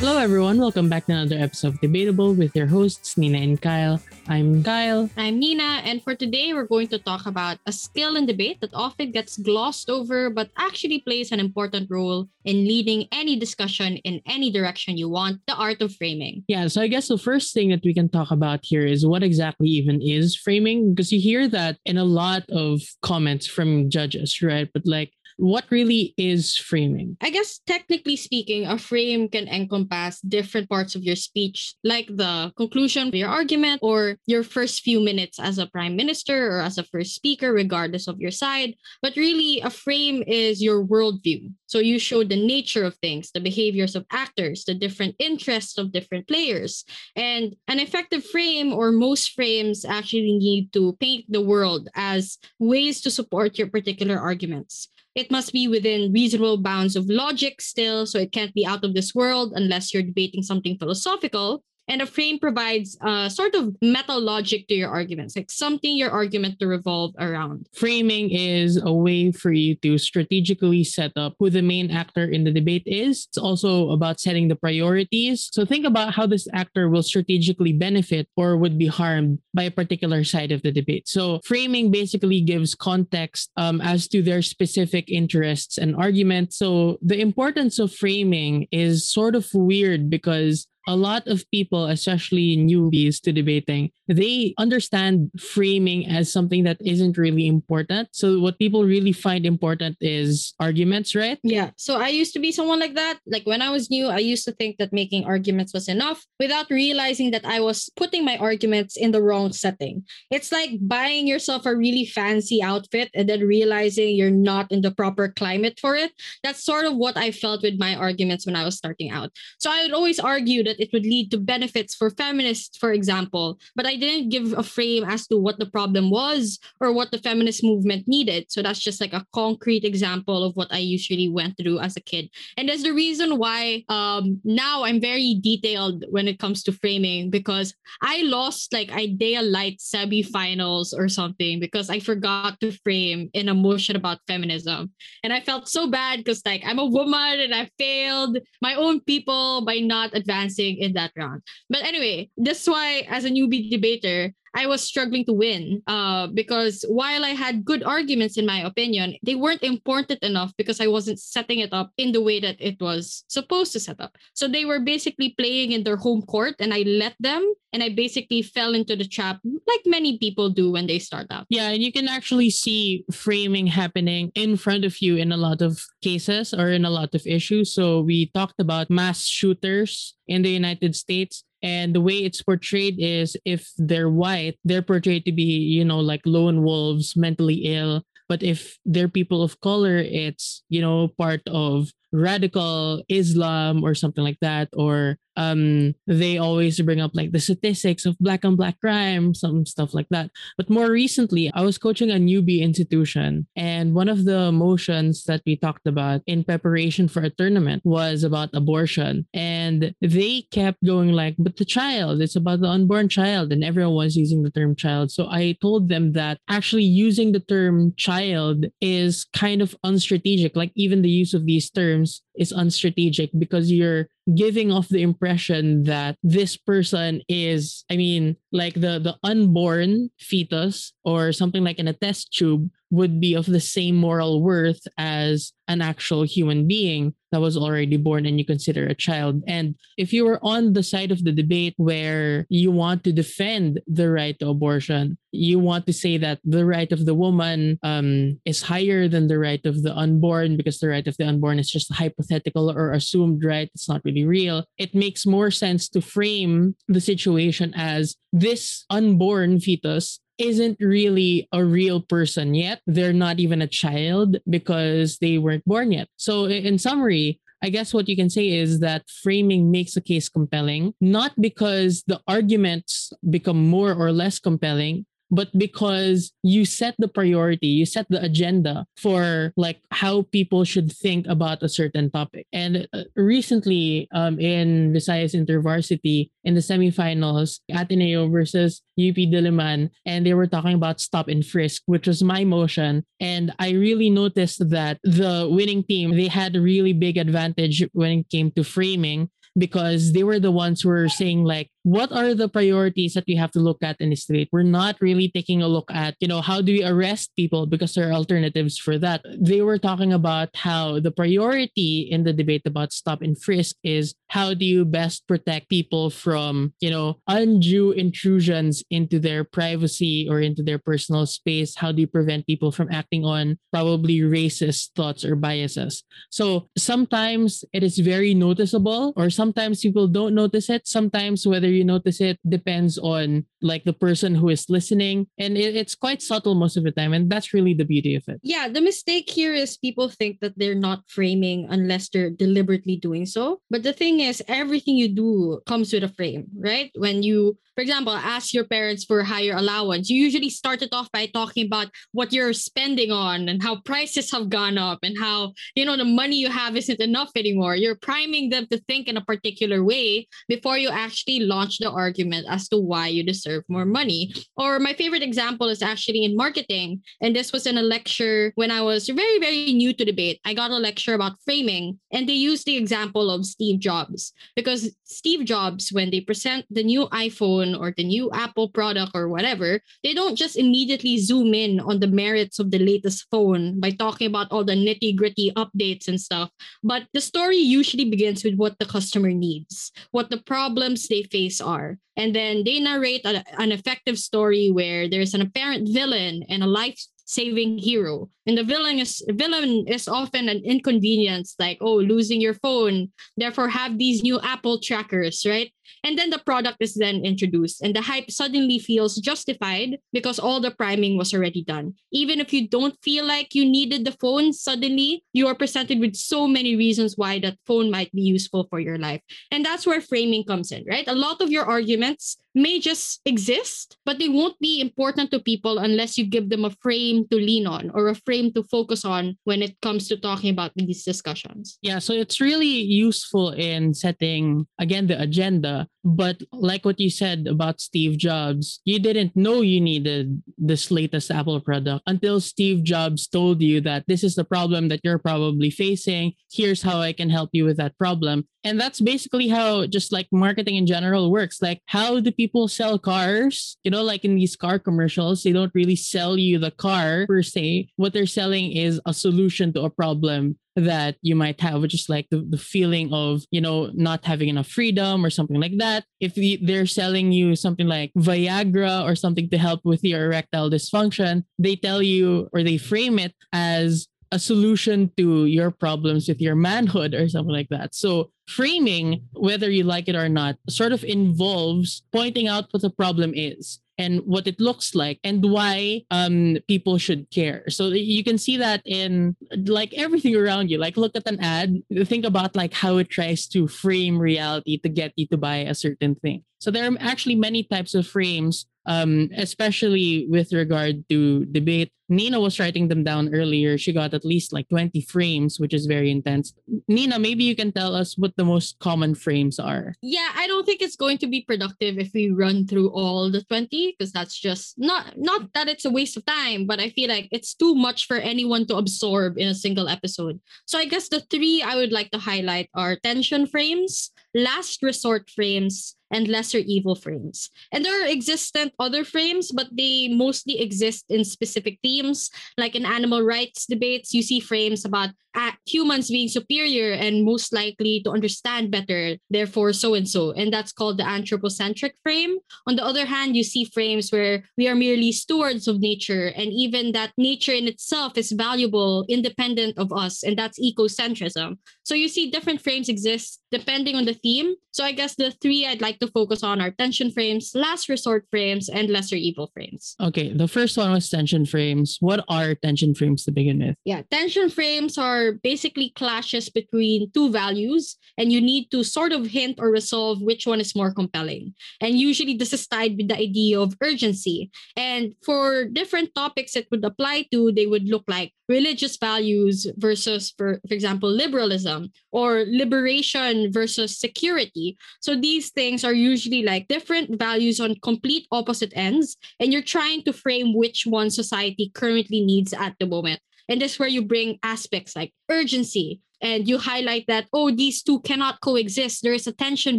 Hello, everyone. Welcome back to another episode of Debatable with your hosts, Nina and Kyle. I'm Kyle. I'm Nina, and for today, we're going to talk about a skill in debate that often gets glossed over but actually plays an important role in leading any discussion in any direction you want the art of framing. Yeah, so I guess the first thing that we can talk about here is what exactly even is framing, because you hear that in a lot of comments from judges, right? But like, what really is framing? I guess technically speaking, a frame can encompass different parts of your speech, like the conclusion of your argument or your first few minutes as a prime minister or as a first speaker, regardless of your side. But really, a frame is your worldview. So you show the nature of things, the behaviors of actors, the different interests of different players. And an effective frame or most frames actually need to paint the world as ways to support your particular arguments. It must be within reasonable bounds of logic still, so it can't be out of this world unless you're debating something philosophical. And a frame provides a sort of meta logic to your arguments, like something your argument to revolve around. Framing is a way for you to strategically set up who the main actor in the debate is. It's also about setting the priorities. So think about how this actor will strategically benefit or would be harmed by a particular side of the debate. So framing basically gives context um, as to their specific interests and arguments. So the importance of framing is sort of weird because a lot of people, especially newbies to debating, they understand framing as something that isn't really important. So what people really find important is arguments, right? Yeah. So I used to be someone like that. Like when I was new, I used to think that making arguments was enough without realizing that I was putting my arguments in the wrong setting. It's like buying yourself a really fancy outfit and then realizing you're not in the proper climate for it. That's sort of what I felt with my arguments when I was starting out. So I would always argue that it would lead to benefits for feminists, for example, but I didn't give a frame as to what the problem was or what the feminist movement needed. So that's just like a concrete example of what I usually went through as a kid. And that's the reason why um, now I'm very detailed when it comes to framing because I lost like Idea Light semi-finals or something because I forgot to frame in a motion about feminism. And I felt so bad because like I'm a woman and I failed my own people by not advancing in that round. But anyway, that's why as a newbie debater, I was struggling to win uh, because while I had good arguments, in my opinion, they weren't important enough because I wasn't setting it up in the way that it was supposed to set up. So they were basically playing in their home court, and I let them, and I basically fell into the trap like many people do when they start out. Yeah, and you can actually see framing happening in front of you in a lot of cases or in a lot of issues. So we talked about mass shooters in the United States and the way it's portrayed is if they're white they're portrayed to be you know like lone wolves mentally ill. But if they're people of color it's you know part of radical islam or something like that or um they always bring up like the statistics of black on black crime some stuff like that. But more recently i was coaching a newbie institution and one of the motions that we talked about in preparation for a tournament was about abortion. And they kept going like but the child it's about the unborn child and everyone was using the term child. So i told them that actually using the term child is kind of unstrategic like even the use of these terms is unstrategic because you're giving off the impression that this person is i mean like the the unborn fetus or something like in a test tube would be of the same moral worth as an actual human being that was already born and you consider a child. And if you were on the side of the debate where you want to defend the right to abortion, you want to say that the right of the woman um, is higher than the right of the unborn because the right of the unborn is just a hypothetical or assumed right. It's not really real. It makes more sense to frame the situation as this unborn fetus isn't really a real person yet. They're not even a child because they weren't born yet. So, in summary, I guess what you can say is that framing makes a case compelling, not because the arguments become more or less compelling, but because you set the priority, you set the agenda for like how people should think about a certain topic. And uh, recently, um, in Visayas InterVarsity, in the semifinals, Ateneo versus UP Diliman, and they were talking about stop and frisk, which was my motion. And I really noticed that the winning team, they had a really big advantage when it came to framing because they were the ones who were saying like what are the priorities that we have to look at in the state we're not really taking a look at you know how do we arrest people because there are alternatives for that. They were talking about how the priority in the debate about stop and frisk is how do you best protect people from you know undue intrusions into their privacy or into their personal space? How do you prevent people from acting on probably racist thoughts or biases? So sometimes it is very noticeable or sometimes people don't notice it. Sometimes whether you notice it depends on like the person who is listening and it, it's quite subtle most of the time and that's really the beauty of it Yeah, the mistake here is people think that they're not framing unless they're deliberately doing so. But the thing is, everything you do comes with a frame, right? When you, for example, ask your parents for a higher allowance, you usually start it off by talking about what you're spending on and how prices have gone up and how, you know, the money you have isn't enough anymore. You're priming them to think in a particular way before you actually launch the argument as to why you deserve more money. Or my favorite example is actually in marketing. And this was in a lecture when I was very, very new to debate. I got a lecture about framing, and they used the example of Steve Jobs because Steve Jobs, when they present the new iPhone or the new Apple product or whatever, they don't just immediately zoom in on the merits of the latest phone by talking about all the nitty gritty updates and stuff. But the story usually begins with what the customer needs, what the problems they face are. And then they narrate a- an effective story where there's an apparent villain and a life saving hero. And the villain is villain is often an inconvenience, like oh, losing your phone. Therefore, have these new Apple trackers, right? And then the product is then introduced, and the hype suddenly feels justified because all the priming was already done. Even if you don't feel like you needed the phone, suddenly you are presented with so many reasons why that phone might be useful for your life. And that's where framing comes in, right? A lot of your arguments may just exist, but they won't be important to people unless you give them a frame to lean on or a frame to focus on when it comes to talking about these discussions. Yeah, so it's really useful in setting again the agenda uh, but like what you said about Steve Jobs, you didn't know you needed this latest Apple product until Steve Jobs told you that this is the problem that you're probably facing. Here's how I can help you with that problem. And that's basically how just like marketing in general works. Like, how do people sell cars? You know, like in these car commercials, they don't really sell you the car per se. What they're selling is a solution to a problem that you might have, which is like the, the feeling of, you know, not having enough freedom or something like that. If the, they're selling you something like Viagra or something to help with your erectile dysfunction, they tell you or they frame it as a solution to your problems with your manhood or something like that. So framing, whether you like it or not, sort of involves pointing out what the problem is and what it looks like and why um people should care. So you can see that in like everything around you. Like look at an ad, think about like how it tries to frame reality to get you to buy a certain thing. So there are actually many types of frames um, especially with regard to debate. Nina was writing them down earlier. She got at least like 20 frames, which is very intense. Nina, maybe you can tell us what the most common frames are. Yeah, I don't think it's going to be productive if we run through all the 20 because that's just not not that it's a waste of time, but I feel like it's too much for anyone to absorb in a single episode. So I guess the three I would like to highlight are tension frames, last resort frames, and lesser evil frames. And there are existent other frames, but they mostly exist in specific themes. Like in animal rights debates, you see frames about uh, humans being superior and most likely to understand better, therefore, so and so. And that's called the anthropocentric frame. On the other hand, you see frames where we are merely stewards of nature, and even that nature in itself is valuable, independent of us, and that's ecocentrism. So you see different frames exist depending on the theme. So I guess the three I'd like to focus on are tension frames, last resort frames, and lesser evil frames. Okay, the first one was tension frames. What are tension frames to begin with? Yeah, tension frames are basically clashes between two values, and you need to sort of hint or resolve which one is more compelling. And usually, this is tied with the idea of urgency. And for different topics it would apply to, they would look like religious values versus, for, for example, liberalism, or liberation versus security. So these things are usually like different values on complete opposite ends, and you're trying to frame which one society currently needs at the moment. And this is where you bring aspects like urgency, and you highlight that, oh, these two cannot coexist. There is a tension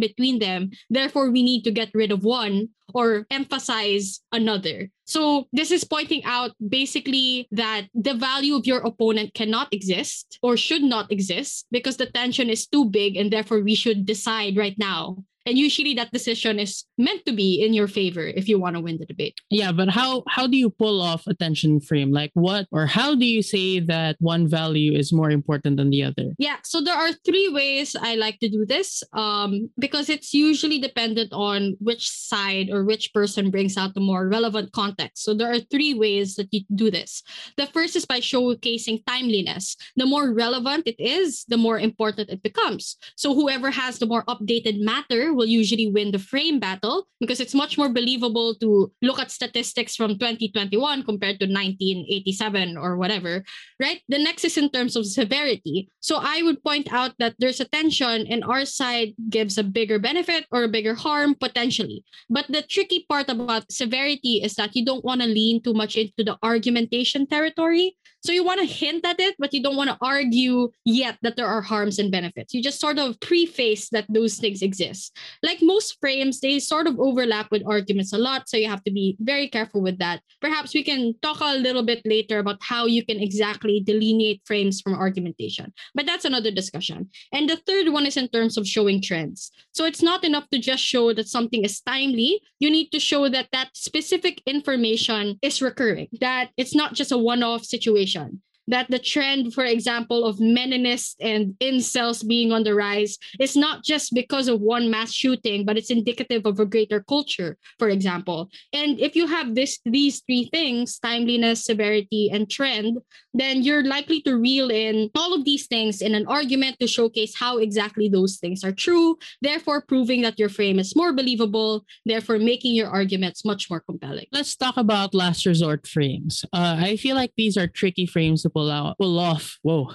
between them. Therefore, we need to get rid of one or emphasize another. So this is pointing out basically that the value of your opponent cannot exist or should not exist because the tension is too big and therefore we should decide right now and usually that decision is meant to be in your favor if you want to win the debate. Yeah but how how do you pull off a tension frame? Like what or how do you say that one value is more important than the other? Yeah so there are three ways i like to do this um because it's usually dependent on which side or which person brings out the more relevant context. So there are three ways that you do this. The first is by showcasing timeliness. The more relevant it is the more important it becomes. So whoever has the more updated matter will usually win the frame battle because it's much more believable to look at statistics from 2021 compared to 1987 or whatever, right? The next is in terms of severity. So I would point out that there's a tension and our side gives a bigger benefit or a bigger harm potentially. But the tricky part about severity is that you don't want to lean too much into the argumentation territory. So you want to hint at it, but you don't want to argue yet that there are harms and benefits. You just sort of preface that those things exist. Like most frames, they sort of overlap with arguments a lot. So you have to be very careful with that. Perhaps we can talk a little bit later about how you can exactly delineate frames from argumentation. But that's another discussion. And the third one is in terms of showing trends. So it's not enough to just show that something is timely. You need to show that that specific information is recurring, that it's not just a one off situation that the trend, for example, of meninists and incels being on the rise is not just because of one mass shooting, but it's indicative of a greater culture, for example. And if you have this these three things, timeliness, severity, and trend, then you're likely to reel in all of these things in an argument to showcase how exactly those things are true, therefore proving that your frame is more believable, therefore making your arguments much more compelling. Let's talk about last resort frames. Uh, I feel like these are tricky frames to pull out, pull off. Whoa,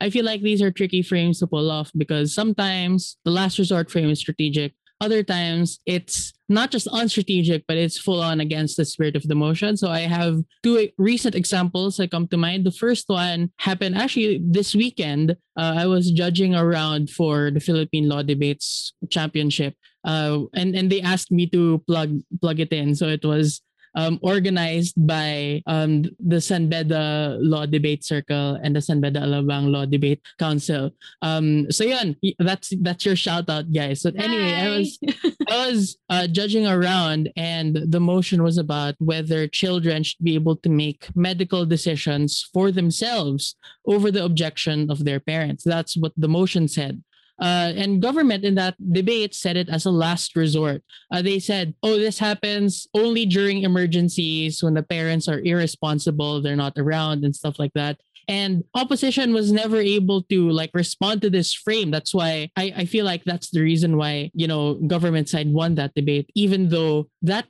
I feel like these are tricky frames to pull off because sometimes the last resort frame is strategic. Other times it's not just unstrategic, but it's full on against the spirit of the motion. So I have two recent examples that come to mind. The first one happened actually this weekend. Uh, I was judging around for the Philippine Law Debates Championship, uh, and and they asked me to plug plug it in. So it was um, organized by um, the San Beda Law Debate Circle and the San Beda Alabang Law Debate Council. Um, so yun, that's that's your shout out, guys. So anyway, I was I was uh, judging around, and the motion was about whether children should be able to make medical decisions for themselves over the objection of their parents. That's what the motion said. Uh, and government in that debate said it as a last resort. Uh, they said, oh, this happens only during emergencies when the parents are irresponsible, they're not around, and stuff like that and opposition was never able to like respond to this frame. That's why I, I feel like that's the reason why you know government side won that debate even though that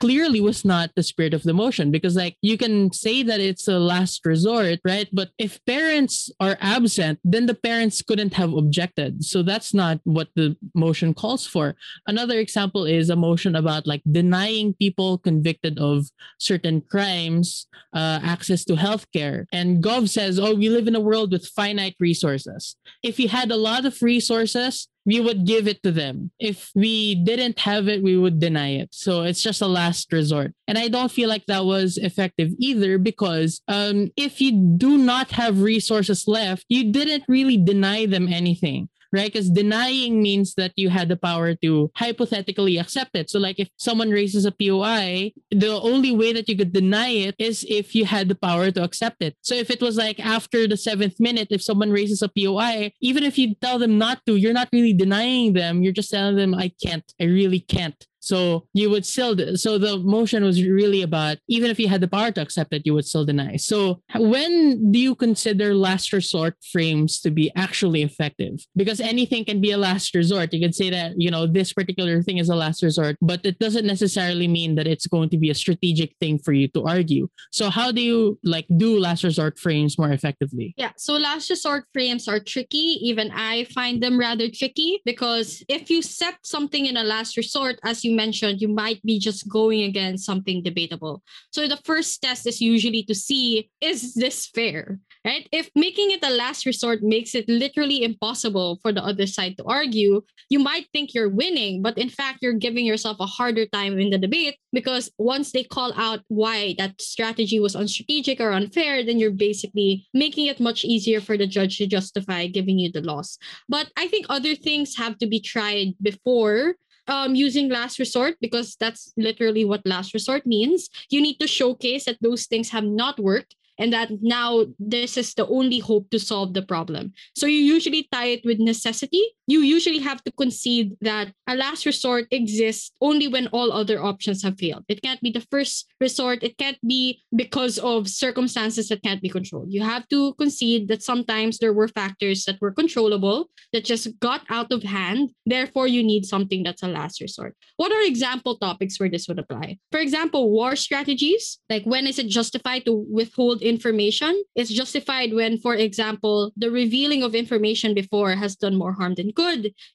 clearly was not the spirit of the motion. Because like you can say that it's a last resort right? But if parents are absent then the parents couldn't have objected. So that's not what the motion calls for. Another example is a motion about like denying people convicted of certain crimes uh, access to healthcare. And gov said says, oh, we live in a world with finite resources. If we had a lot of resources, we would give it to them. If we didn't have it, we would deny it. So it's just a last resort. And I don't feel like that was effective either because um, if you do not have resources left, you didn't really deny them anything right? Because denying means that you had the power to hypothetically accept it. So, like if someone raises a POI, the only way that you could deny it is if you had the power to accept it. So, if it was like after the seventh minute, if someone raises a POI, even if you tell them not to, you're not really denying them. You're just telling them, I can't, I really can't. So you would still, so the motion was really about even if you had the power to accept it, you would still deny. So when do you consider last resort frames to be actually effective? Because anything can be a last resort. You can say that, you know, this particular thing is a last resort, but it doesn't necessarily mean that it's going to be a strategic thing for you to argue. So how do you like do last resort frames more effectively? Yeah. So last resort frames are tricky. Even I find them rather tricky because if you set something in a last resort, as you mentioned, you might be just going against something debatable. So the first test is usually to see is this fair? Right? If making it a last resort makes it literally impossible for the other side to argue, you might think you're winning, but in fact, you're giving yourself a harder time in the debate because once they call out why that strategy was unstrategic or unfair, then you're basically making it much easier for the judge to justify giving you the loss. But I think other things have to be tried before um, using last resort because that's literally what last resort means. You need to showcase that those things have not worked and that now this is the only hope to solve the problem. So you usually tie it with necessity. You usually have to concede that a last resort exists only when all other options have failed. It can't be the first resort. It can't be because of circumstances that can't be controlled. You have to concede that sometimes there were factors that were controllable that just got out of hand. Therefore, you need something that's a last resort. What are example topics where this would apply? For example, war strategies. Like when is it justified to withhold information It's justified when, for example, the revealing of information before has done more harm than good.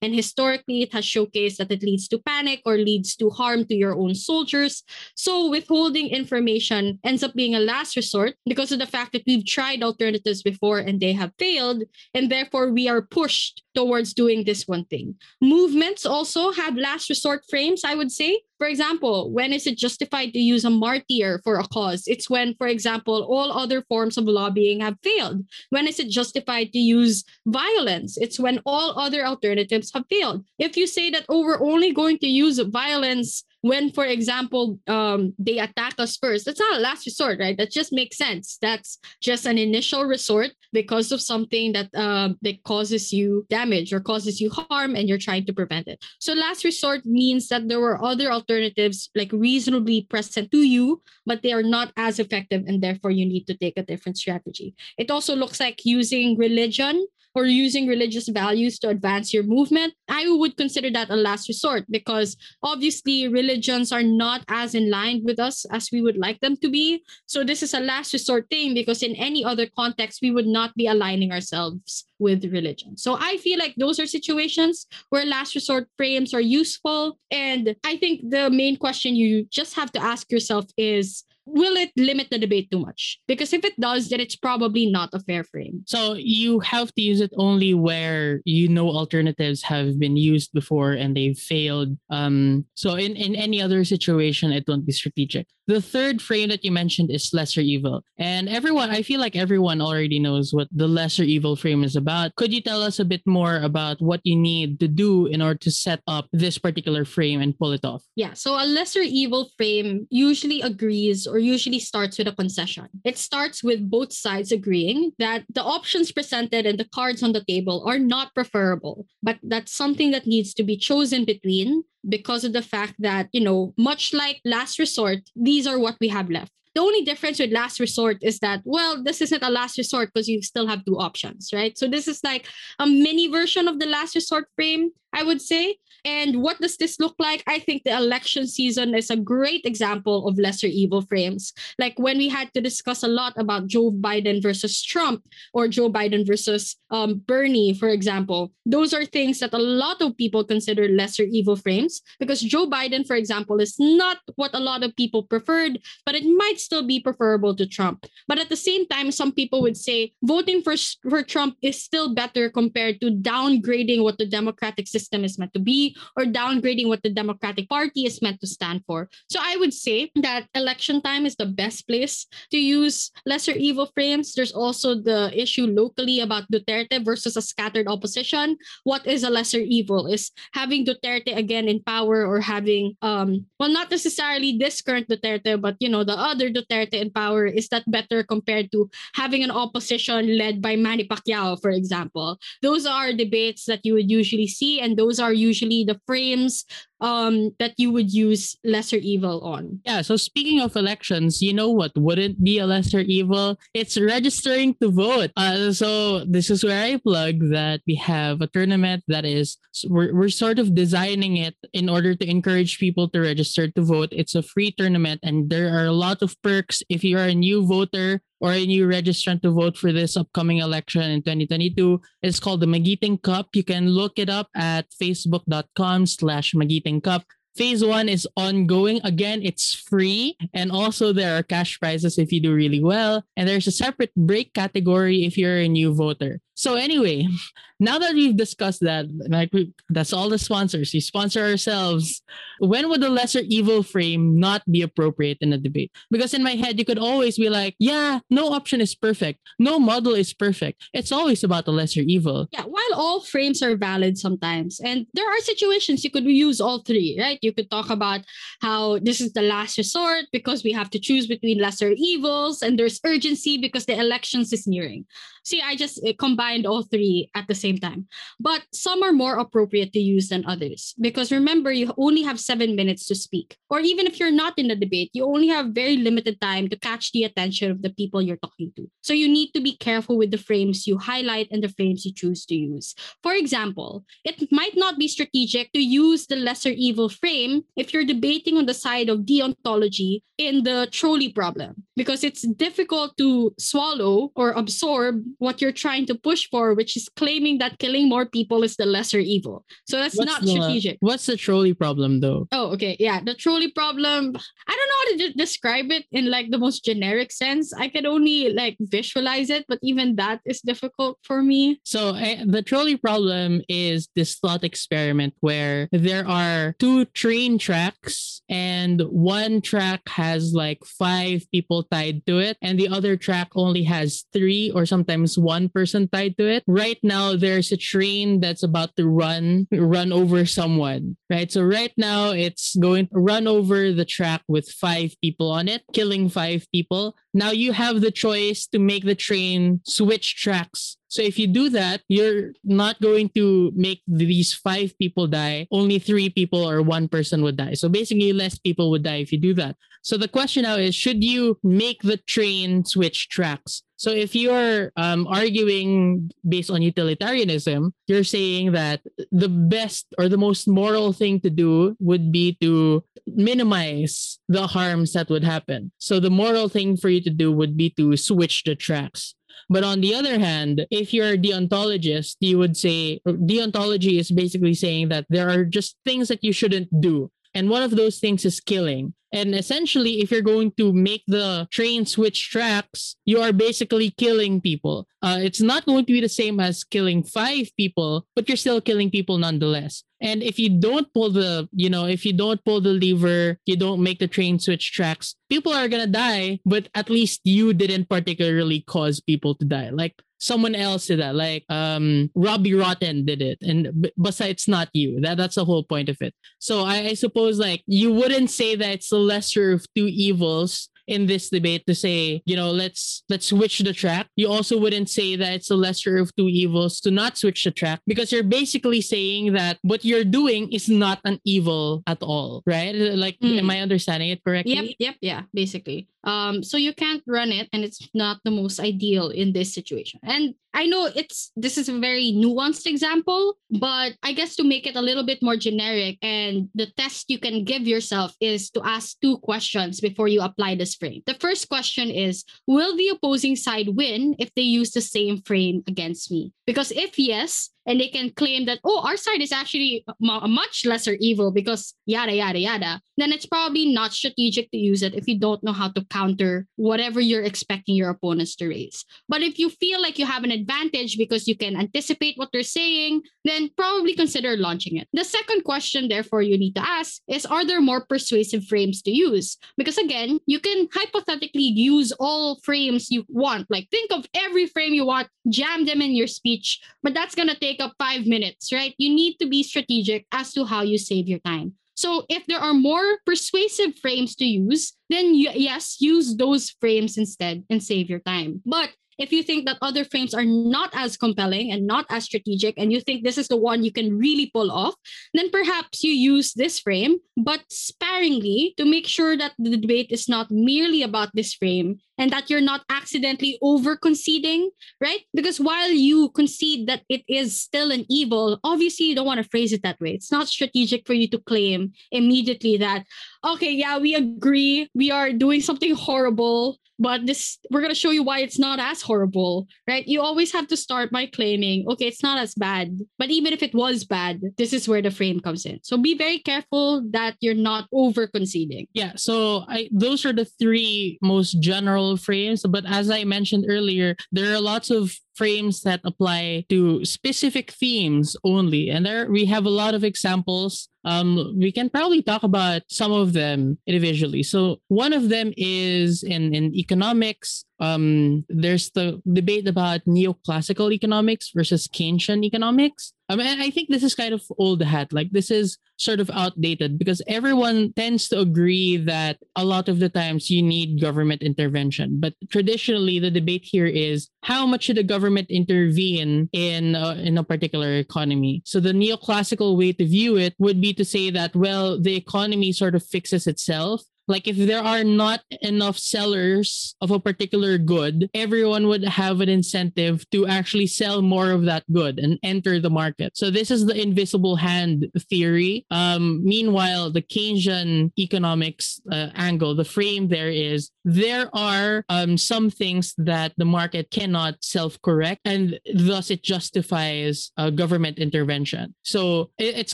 And historically, it has showcased that it leads to panic or leads to harm to your own soldiers. So withholding information ends up being a last resort because of the fact that we've tried alternatives before and they have failed. And therefore, we are pushed towards doing this one thing. Movements also have last resort frames, I would say. For example, when is it justified to use a martyr for a cause? It's when, for example, all other forms of lobbying have failed. When is it justified to use violence? It's when all other alternatives have failed. If you say that, oh, we're only going to use violence when, for example, um, they attack us first, that's not a last resort, right? That just makes sense. That's just an initial resort because of something that uh, that causes you damage or causes you harm, and you're trying to prevent it. So last resort means that there were other alternatives like reasonably present to you, but they are not as effective, and therefore you need to take a different strategy. It also looks like using religion or using religious values to advance your movement, I would consider that a last resort because obviously religions are not as in line with us as we would like them to be. So this is a last resort thing because in any other context, we would not be aligning ourselves with religion. So I feel like those are situations where last resort frames are useful. And I think the main question you just have to ask yourself is will it limit the debate too much? Because if it does, then it's probably not a fair frame. So you have to use it only where you know alternatives have been used before and they've failed. Um, so in, in any other situation, it won't be strategic. The third frame that you mentioned is lesser evil. And everyone, I feel like everyone already knows what the lesser evil frame is about. Could you tell us a bit more about what you need to do in order to set up this particular frame and pull it off? Yeah. So a lesser evil frame usually agrees or usually starts with a concession. It starts with both sides agreeing that the options presented and the cards on the table are not preferable, but that's something that needs to be chosen between because of the fact that, you know, much like last resort, these are what we have left. The only difference with last resort is that, well, this isn't a last resort because you still have two options, right? So this is like a mini version of the last resort frame, I would say. And what does this look like? I think the election season is a great example of lesser evil frames. Like when we had to discuss a lot about Joe Biden versus Trump or Joe Biden versus um, Bernie, for example, those are things that a lot of people consider lesser evil frames because Joe Biden, for example, is not what a lot of people preferred, but it might still be preferable to Trump. But at the same time, some people would say voting for, for Trump is still better compared to downgrading what the democratic system is meant to be or downgrading what the Democratic Party is meant to stand for. So I would say that election time is the best place to use lesser evil frames. There's also the issue locally about Duterte versus a scattered opposition. What is a lesser evil? Is having Duterte again in power or having um well not necessarily this current Duterte, but you know, the other Duterte in power, is that better compared to having an opposition led by Manny Pacquiao, for example? Those are debates that you would usually see, and those are usually the frames um that you would use lesser evil on. Yeah, so speaking of elections, you know what wouldn't be a lesser evil? It's registering to vote. Uh, so this is where I plug that we have a tournament that is we're, we're sort of designing it in order to encourage people to register to vote. It's a free tournament and there are a lot of perks if you are a new voter or a new registrant to vote for this upcoming election in 2022. It's called the Magiting Cup. You can look it up at facebook.com slash Magiting Cup. Phase one is ongoing. Again, it's free. And also, there are cash prizes if you do really well. And there's a separate break category if you're a new voter. So anyway, now that we've discussed that, like we, that's all the sponsors. We sponsor ourselves. When would the lesser evil frame not be appropriate in a debate? Because in my head, you could always be like, yeah, no option is perfect. No model is perfect. It's always about the lesser evil. Yeah, while all frames are valid sometimes, and there are situations you could use all three, right? You could talk about how this is the last resort because we have to choose between lesser evils, and there's urgency because the elections is nearing. See, I just uh, combined all three at the same time. But some are more appropriate to use than others because remember, you only have seven minutes to speak. Or even if you're not in the debate, you only have very limited time to catch the attention of the people you're talking to. So you need to be careful with the frames you highlight and the frames you choose to use. For example, it might not be strategic to use the lesser evil frame if you're debating on the side of deontology in the trolley problem because it's difficult to swallow or absorb what you're trying to push for, which is claiming that killing more people is the lesser evil. So that's What's not the- strategic. What's the trolley problem though? Oh, okay. Yeah. The trolley problem, I don't know how to de- describe it in like the most generic sense. I could only like visualize it, but even that is difficult for me. So uh, the trolley problem is this thought experiment where there are two train tracks and one track has like five people tied to it and the other track only has three or sometimes one person tied to it. Right now there's a train that's about to run run over someone, right? So right now it's going to run over the track with five people on it, killing five people. Now you have the choice to make the train switch tracks. So if you do that, you're not going to make these five people die. Only three people or one person would die. So basically, less people would die if you do that. So the question now is should you make the train switch tracks? So if you're um, arguing based on utilitarianism, you're saying that the best or the most moral thing to do would be to minimize the harms that would happen. So the moral thing for you to do would be to switch the tracks. But on the other hand, if you're a deontologist, you would say deontology is basically saying that there are just things that you shouldn't do. And one of those things is killing. And essentially, if you're going to make the train switch tracks, you are basically killing people. Uh, it's not going to be the same as killing five people, but you're still killing people nonetheless. And if you don't pull the, you know, if you don't pull the lever, you don't make the train switch tracks, people are gonna die, but at least you didn't particularly cause people to die. Like someone else did that. Like um Robbie Rotten did it. And b- besides not you. That that's the whole point of it. So I, I suppose like you wouldn't say that it's the lesser of two evils in this debate to say, you know, let's let's switch the track. You also wouldn't say that it's the lesser of two evils to not switch the track because you're basically saying that what you're doing is not an evil at all, right? Like, Mm. am I understanding it correctly? Yep, yep, yeah, basically. Um, so you can't run it, and it's not the most ideal in this situation. And I know it's this is a very nuanced example, but I guess to make it a little bit more generic, and the test you can give yourself is to ask two questions before you apply this frame. The first question is Will the opposing side win if they use the same frame against me? Because if yes, and they can claim that, oh, our side is actually a much lesser evil because yada, yada, yada, then it's probably not strategic to use it if you don't know how to counter whatever you're expecting your opponents to raise. But if you feel like you have an advantage because you can anticipate what they're saying, then probably consider launching it. The second question, therefore, you need to ask is Are there more persuasive frames to use? Because again, you can hypothetically use all frames you want. Like, think of every frame you want, jam them in your speech, but that's going to take up five minutes, right? You need to be strategic as to how you save your time. So if there are more persuasive frames to use, then yes, use those frames instead and save your time. But if you think that other frames are not as compelling and not as strategic, and you think this is the one you can really pull off, then perhaps you use this frame, but sparingly to make sure that the debate is not merely about this frame and that you're not accidentally over conceding, right? Because while you concede that it is still an evil, obviously you don't want to phrase it that way. It's not strategic for you to claim immediately that, okay, yeah, we agree, we are doing something horrible but this we're going to show you why it's not as horrible, right? You always have to start by claiming, okay, it's not as bad. But even if it was bad, this is where the frame comes in. So be very careful that you're not over conceding. Yeah, so I those are the three most general frames, but as I mentioned earlier, there are lots of frames that apply to specific themes only. And there we have a lot of examples. Um, we can probably talk about some of them individually. So one of them is in, in economics. Um, there's the debate about neoclassical economics versus Keynesian economics. I mean, I think this is kind of old hat. Like this is sort of outdated because everyone tends to agree that a lot of the times you need government intervention. But traditionally, the debate here is how much should the government intervene in uh, in a particular economy. So the neoclassical way to view it would be to say that well, the economy sort of fixes itself like if there are not enough sellers of a particular good, everyone would have an incentive to actually sell more of that good and enter the market. So this is the invisible hand theory. Um, meanwhile, the Keynesian economics uh, angle, the frame there is there are um, some things that the market cannot self-correct, and thus it justifies uh, government intervention. So it, it's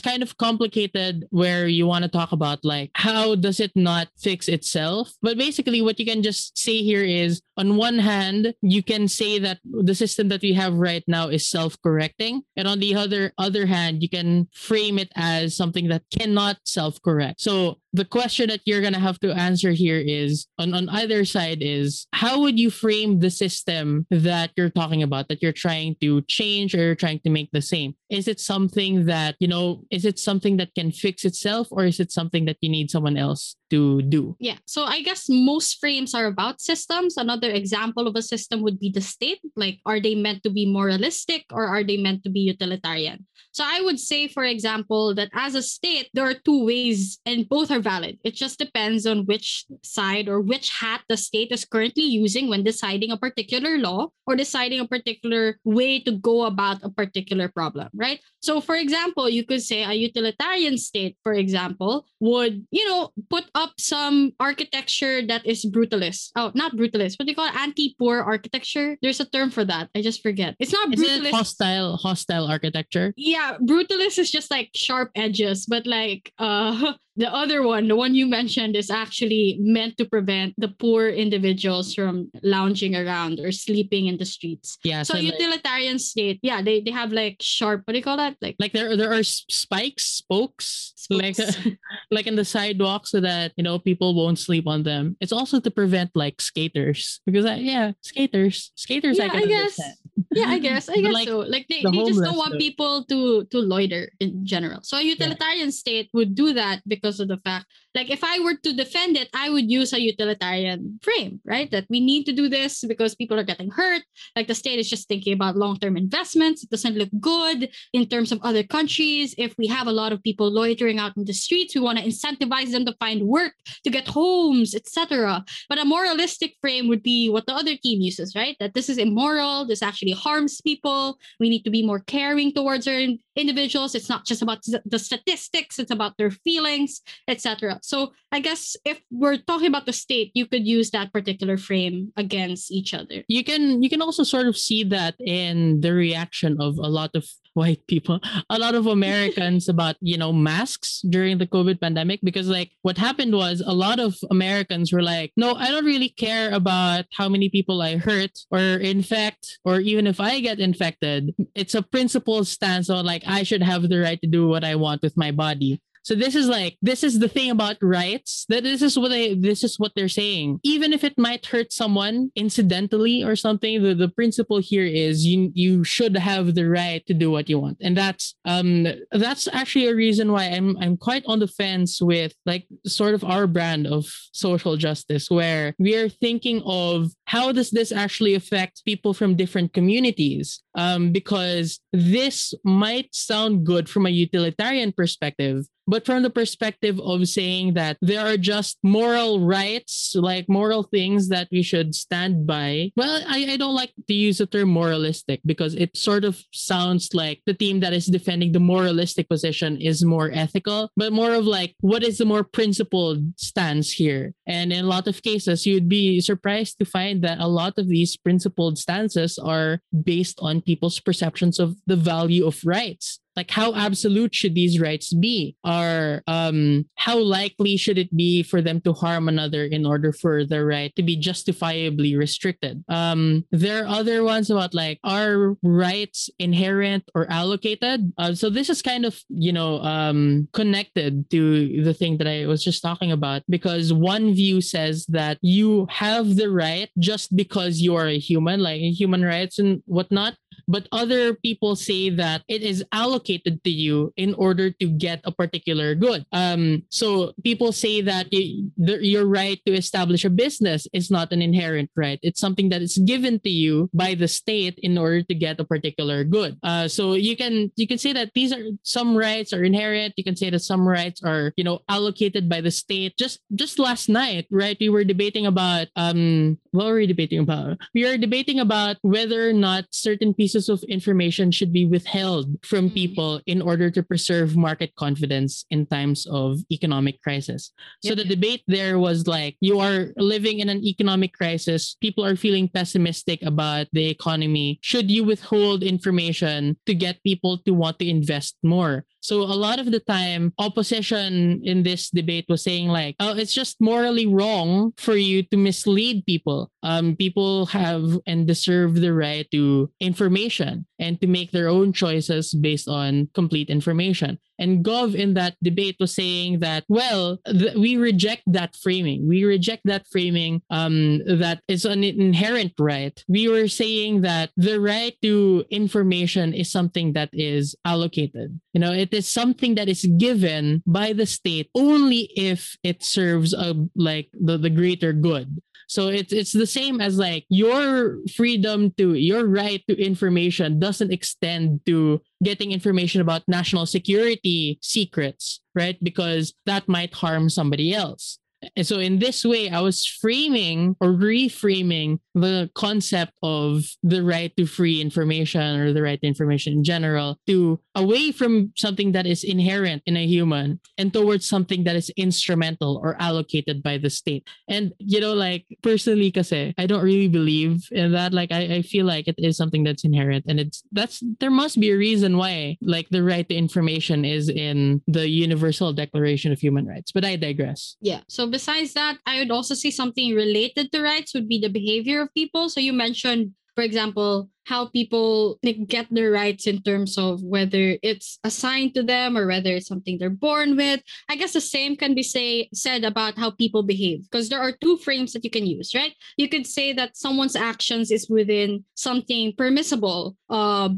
kind of complicated where you want to talk about like how does it not fix itself. But basically, what you can just say here is on one hand, you can say that the system that we have right now is self-correcting. And on the other other hand, you can frame it as something that cannot self-correct. So the question that you're gonna have to answer here is on, on either side is how would you frame the system that you're talking about that you're trying to change or you're trying to make the same? Is it something that you know is it something that can fix itself or is it something that you need someone else to do? Yeah so i guess most frames are about systems. Another example of a system would be the state like are they meant to be moralistic or are they meant to be utilitarian? So I would say, for example, that as a state, there are two ways and both are valid. It just depends on which side or which hat the state is currently using when deciding a particular law or deciding a particular way to go about a particular problem, right? So, for example, you could say a utilitarian state, for example, would, you know, put up some architecture that is brutalist. Oh, not brutalist. What do you call anti-poor architecture? There's a term for that. I just forget. It's not is brutalist. it hostile hostile architecture yeah, brutalist is just like sharp edges, but like uh the other one, the one you mentioned, is actually meant to prevent the poor individuals from lounging around or sleeping in the streets. Yeah. So, so like- utilitarian state, yeah, they, they have like sharp, what do you call that? Like like there there are spikes spokes, like Spokes. like in the sidewalk so that you know people won't sleep on them it's also to prevent like skaters because I, yeah skaters skaters i Yeah, can I guess. understand. Yeah, I guess. I guess like, so. Like they, the they just don't want people to to loiter in general. So a utilitarian state would do that because of the fact like if I were to defend it, I would use a utilitarian frame, right? That we need to do this because people are getting hurt. Like the state is just thinking about long-term investments. It doesn't look good in terms of other countries. If we have a lot of people loitering out in the streets, we want to incentivize them to find work, to get homes, etc. But a moralistic frame would be what the other team uses, right? That this is immoral, this actually harms people. We need to be more caring towards our individuals. It's not just about the statistics, it's about their feelings, etc. So I guess if we're talking about the state, you could use that particular frame against each other. you can you can also sort of see that in the reaction of a lot of white people. A lot of americans about you know masks during the covid pandemic because like what happened was a lot of americans were like no i don't really care about how many people i hurt or infect or even if i get infected. It's a principled stance on like i should have the right to do what i want with my body so this is like this is the thing about rights that this is what they this is what they're saying. Even if it might hurt someone incidentally or something, the, the principle here is you you should have the right to do what you want. And that's um that's actually a reason why I'm I'm quite on the fence with like sort of our brand of social justice where we are thinking of how does this actually affect people from different communities um, because this might sound good from a utilitarian perspective, but from the perspective of saying that there are just moral rights, like moral things that we should stand by. Well, I, I don't like to use the term moralistic because it sort of sounds like the team that is defending the moralistic position is more ethical, but more of like what is the more principled stance here. And in a lot of cases, you'd be surprised to find that a lot of these principled stances are based on people's perceptions of the value of rights. Like how absolute should these rights be? Or um, how likely should it be for them to harm another in order for the right to be justifiably restricted? Um, there are other ones about like are rights inherent or allocated? Uh, so this is kind of you know um, connected to the thing that i was just talking about because one view says that you have the right just because you are a human like human rights and whatnot but other people say that it is allocated to you in order to get a particular good. Um, so people say that y- the, your right to establish a business is not an inherent right. It's something that is given to you by the state in order to get a particular good. Uh, so you can you can say that these are some rights are inherent. You can say that some rights are you know allocated by the state. Just just last night, right? We were debating about um what were we debating about? We are debating about whether or not certain pieces of information should be withheld from Mm. people in order to preserve market confidence in times of economic crisis. So Yep. the debate there was like you are living in an economic crisis, people are feeling pessimistic about the economy. Should you withhold information to get people to want to invest more? So a lot of the time, opposition in this debate was saying like, "Oh, it's just morally wrong for you to mislead people. Um, people have and deserve the right to information and to make their own choices based on complete information." And Gov in that debate was saying that, well, th- we reject that framing. We reject that framing um, that is an inherent right. We were saying that the right to information is something that is allocated. You know, it is something that is given by the state only if it serves a like the, the greater good. So it's it's the same as like your freedom to your right to information doesn't extend to getting information about national security secrets, right? Because that might harm somebody else. And so in this way, I was framing or reframing the concept of the right to free information or the right to information in general to away from something that is inherent in a human and towards something that is instrumental or allocated by the state. And you know, like personally, kasi I don't really believe in that. Like I, I feel like it is something that's inherent and it's that's there must be a reason why like the right to information is in the Universal Declaration of Human Rights. But I digress. Yeah. So besides that, I would also say something related to rights would be the behavior of people. So you mentioned, for example, how people get their rights in terms of whether it's assigned to them or whether it's something they're born with. I guess the same can be say said about how people behave because there are two frames that you can use, right? You could say that someone's actions is within something permissible uh,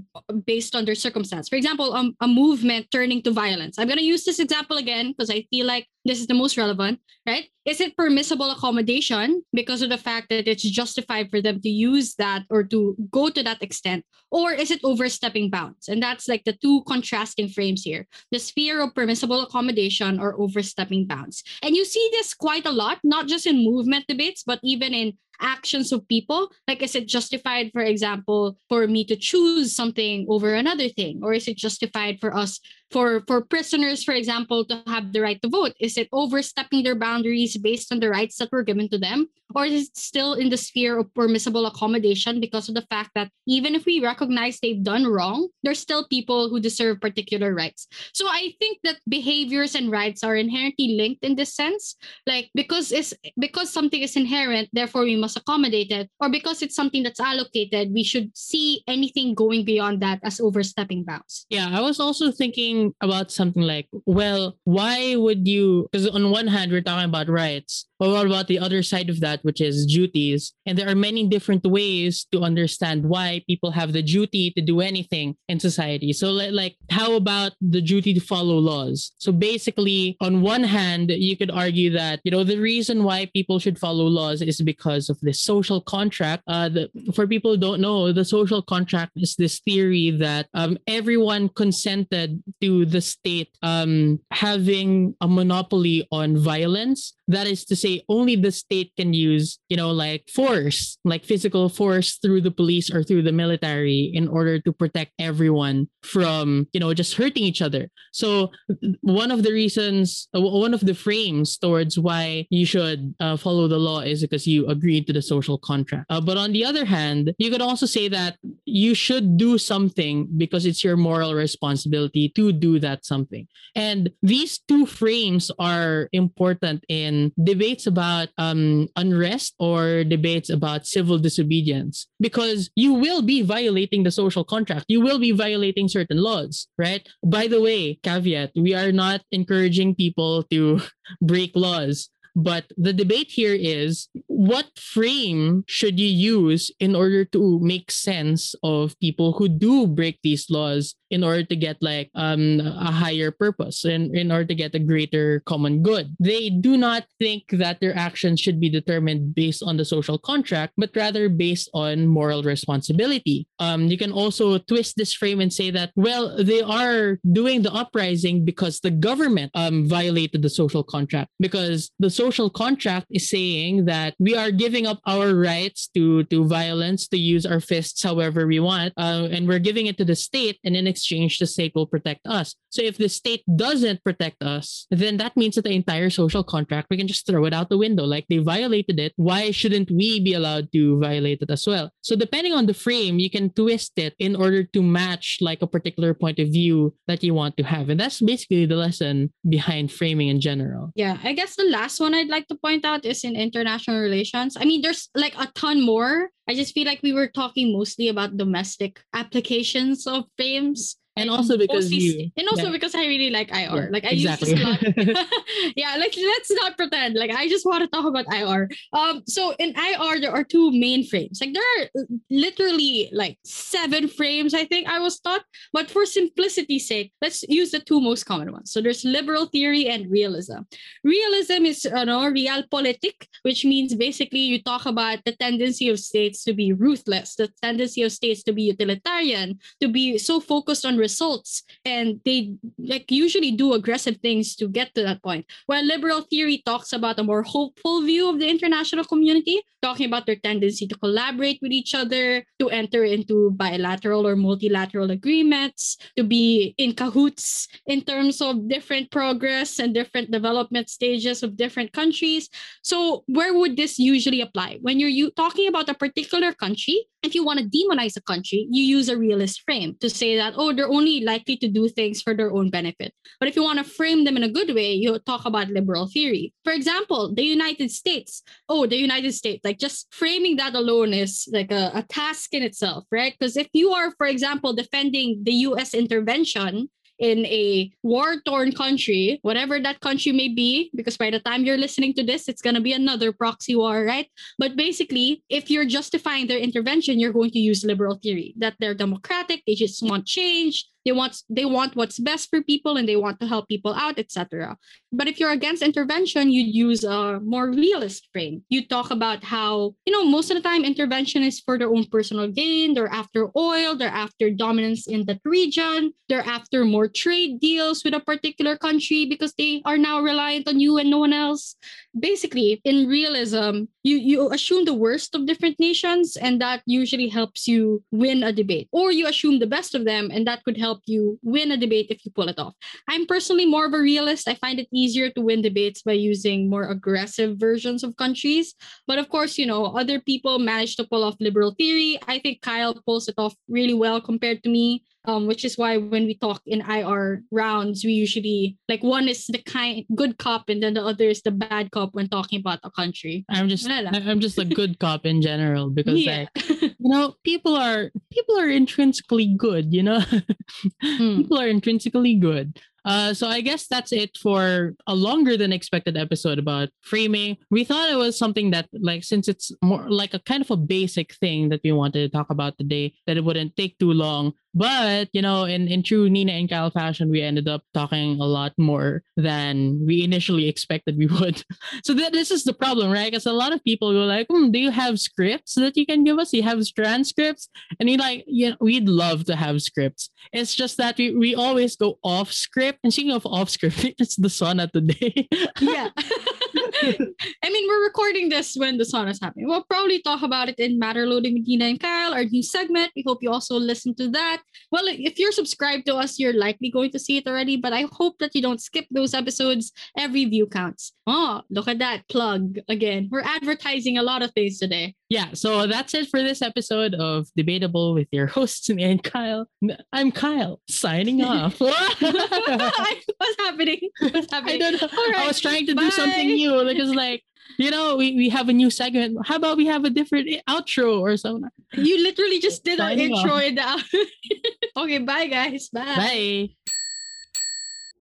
based on their circumstance. For example, um, a movement turning to violence. I'm going to use this example again because I feel like this is the most relevant, right? Is it permissible accommodation because of the fact that it's justified for them to use that or to go to that extent? Or is it overstepping bounds? And that's like the two contrasting frames here the sphere of permissible accommodation or overstepping bounds. And you see this quite a lot, not just in movement debates, but even in actions of people like is it justified for example for me to choose something over another thing? Or is it justified for us for for prisoners for example to have the right to vote? Is it overstepping their boundaries based on the rights that were given to them? Or is it still in the sphere of permissible accommodation because of the fact that even if we recognize they've done wrong there's still people who deserve particular rights? So i think that behaviors and rights are inherently linked in this sense. Like because it's because something is inherent therefore we must accommodate it or because it's something that's allocated we should see anything going beyond that as overstepping bounds Yeah, I was also thinking about something like, well, why would you? Because on one hand, we're talking about rights, but what about the other side of that, which is duties. And there are many different ways to understand why people have the duty to do anything in society. So, like, how about the duty to follow laws? So, basically, on one hand, you could argue that, you know, the reason why people should follow laws is because of the social contract. Uh, the, for people who don't know, the social contract is this theory that um, everyone consented to the state um, having a monopoly on violence. That is to say, only the state can use, you know, like force, like physical force through the police or through the military in order to protect everyone from, you know, just hurting each other. So, one of the reasons, one of the frames towards why you should uh, follow the law is because you agreed to the social contract. Uh, but on the other hand, you could also say that you should do something because it's your moral responsibility to do that something. And these two frames are important in debates about um, unrest or debates about civil disobedience because you will be violating the social contract. You will be violating certain laws, right? By the way, caveat, we are not encouraging people to break laws. But the debate here is what frame should you use in order to make sense of people who do break these laws in order to get like um, a higher purpose and in order to get a greater common good. They do not think that their actions should be determined based on the social contract, but rather based on moral responsibility. Um, you can also twist this frame and say that, well, they are doing the uprising because the government um, violated the social contract, because the social contract is saying that we are giving up our rights to, to violence, to use our fists however we want, uh, and we're giving it to the state. And in exchange, the state will protect us. So if the state doesn't protect us, then that means that the entire social contract, we can just throw it out the window. Like they violated it. Why shouldn't we be allowed to violate it as well? So depending on the frame, you can twist it in order to match like a particular point of view that you want to have. And that's basically the lesson behind framing in general. Yeah, I guess the last one I'd like to point out is in international relations. I mean, there's like a ton more. I just feel like we were talking mostly about domestic applications of frames and also because you, and also yeah. because I really like IR. Yeah, like I exactly. use this a lot. yeah, like let's not pretend. Like I just want to talk about IR. Um, so in IR there are two main frames. Like there are literally like seven frames. I think I was taught, but for simplicity's sake, let's use the two most common ones. So there's liberal theory and realism. Realism is you know realpolitik, which means basically you talk about the tendency of states to be ruthless, the tendency of states to be utilitarian, to be so focused on results. And they like usually do aggressive things to get to that point. While liberal theory talks about a more hopeful view of the international community talking about their tendency to collaborate with each other to enter into bilateral or multilateral agreements to be in cahoots in terms of different progress and different development stages of different countries. So where would this usually apply? When you're you talking about a particular country if you want to demonize a country, you use a realist frame to say that, oh, they're only likely to do things for their own benefit. But if you want to frame them in a good way, you talk about liberal theory. For example, the United States. Oh, the United States, like just framing that alone is like a, a task in itself, right? Because if you are, for example, defending the US intervention in a war torn country, whatever that country may be, because by the time you're listening to this, it's going to be another proxy war, right? But basically, if you're justifying their intervention, you're going to use liberal theory that they're democratic, they just want change, they want they want what's best for people and they want to help people out etc but if you're against intervention you'd use a more realist frame. You talk about how you know most of the time intervention is for their own personal gain. They're after oil. They're after dominance in that region. They're after more trade deals with a particular country because they are now reliant on you and no one else. Basically in realism you you assume the worst of different nations and that usually helps you win a debate. Or you assume the best of them and that could help you win a debate if you pull it off. I'm personally more of a realist. I find it easier to win debates by using more aggressive versions of countries. But of course you know other people manage to pull off liberal theory. I think kyle pulls it off really well compared to me um, which is why when we talk in IR rounds, we usually like one is the kind good cop and then the other is the bad cop when talking about a country. I'm just I'm just a good cop in general because Yeah. like you know people are people are intrinsically good you know Hmm. people are intrinsically good Uh, so I guess that's it for a longer than expected episode about framing. We thought it was something that, like, since it's more like a kind of a basic thing that we wanted to talk about today, that it wouldn't take too long. But you know, in in true Nina and Kyle fashion, we ended up talking a lot more than we initially expected we would. So that this is the problem, right? Because a lot of people were like, hmm, "Do you have scripts that you can give us? You have transcripts?" And we like, you know, we'd love to have scripts. It's just that we we always go off script. And speaking of off script, it's the SONA today. yeah. I mean, we're recording this when the SONA is happening. We'll probably talk about it in Matter Loading with Nina and Kyle, our new segment. We hope you also listen to that. Well, if you're subscribed to us, you're likely going to see it already, but I hope that you don't skip those episodes. Every view counts. Oh, look at that plug again. We're advertising a lot of things today. Yeah, so that's it for this episode of Debatable with your hosts me and Kyle. I'm Kyle signing off. What's happening? What's happening? I don't know. Right. I was trying to Bye. do something new because like you know, we, we have a new segment. How about we have a different outro or something? You literally just did an intro in the outro. okay, bye guys. Bye. Bye.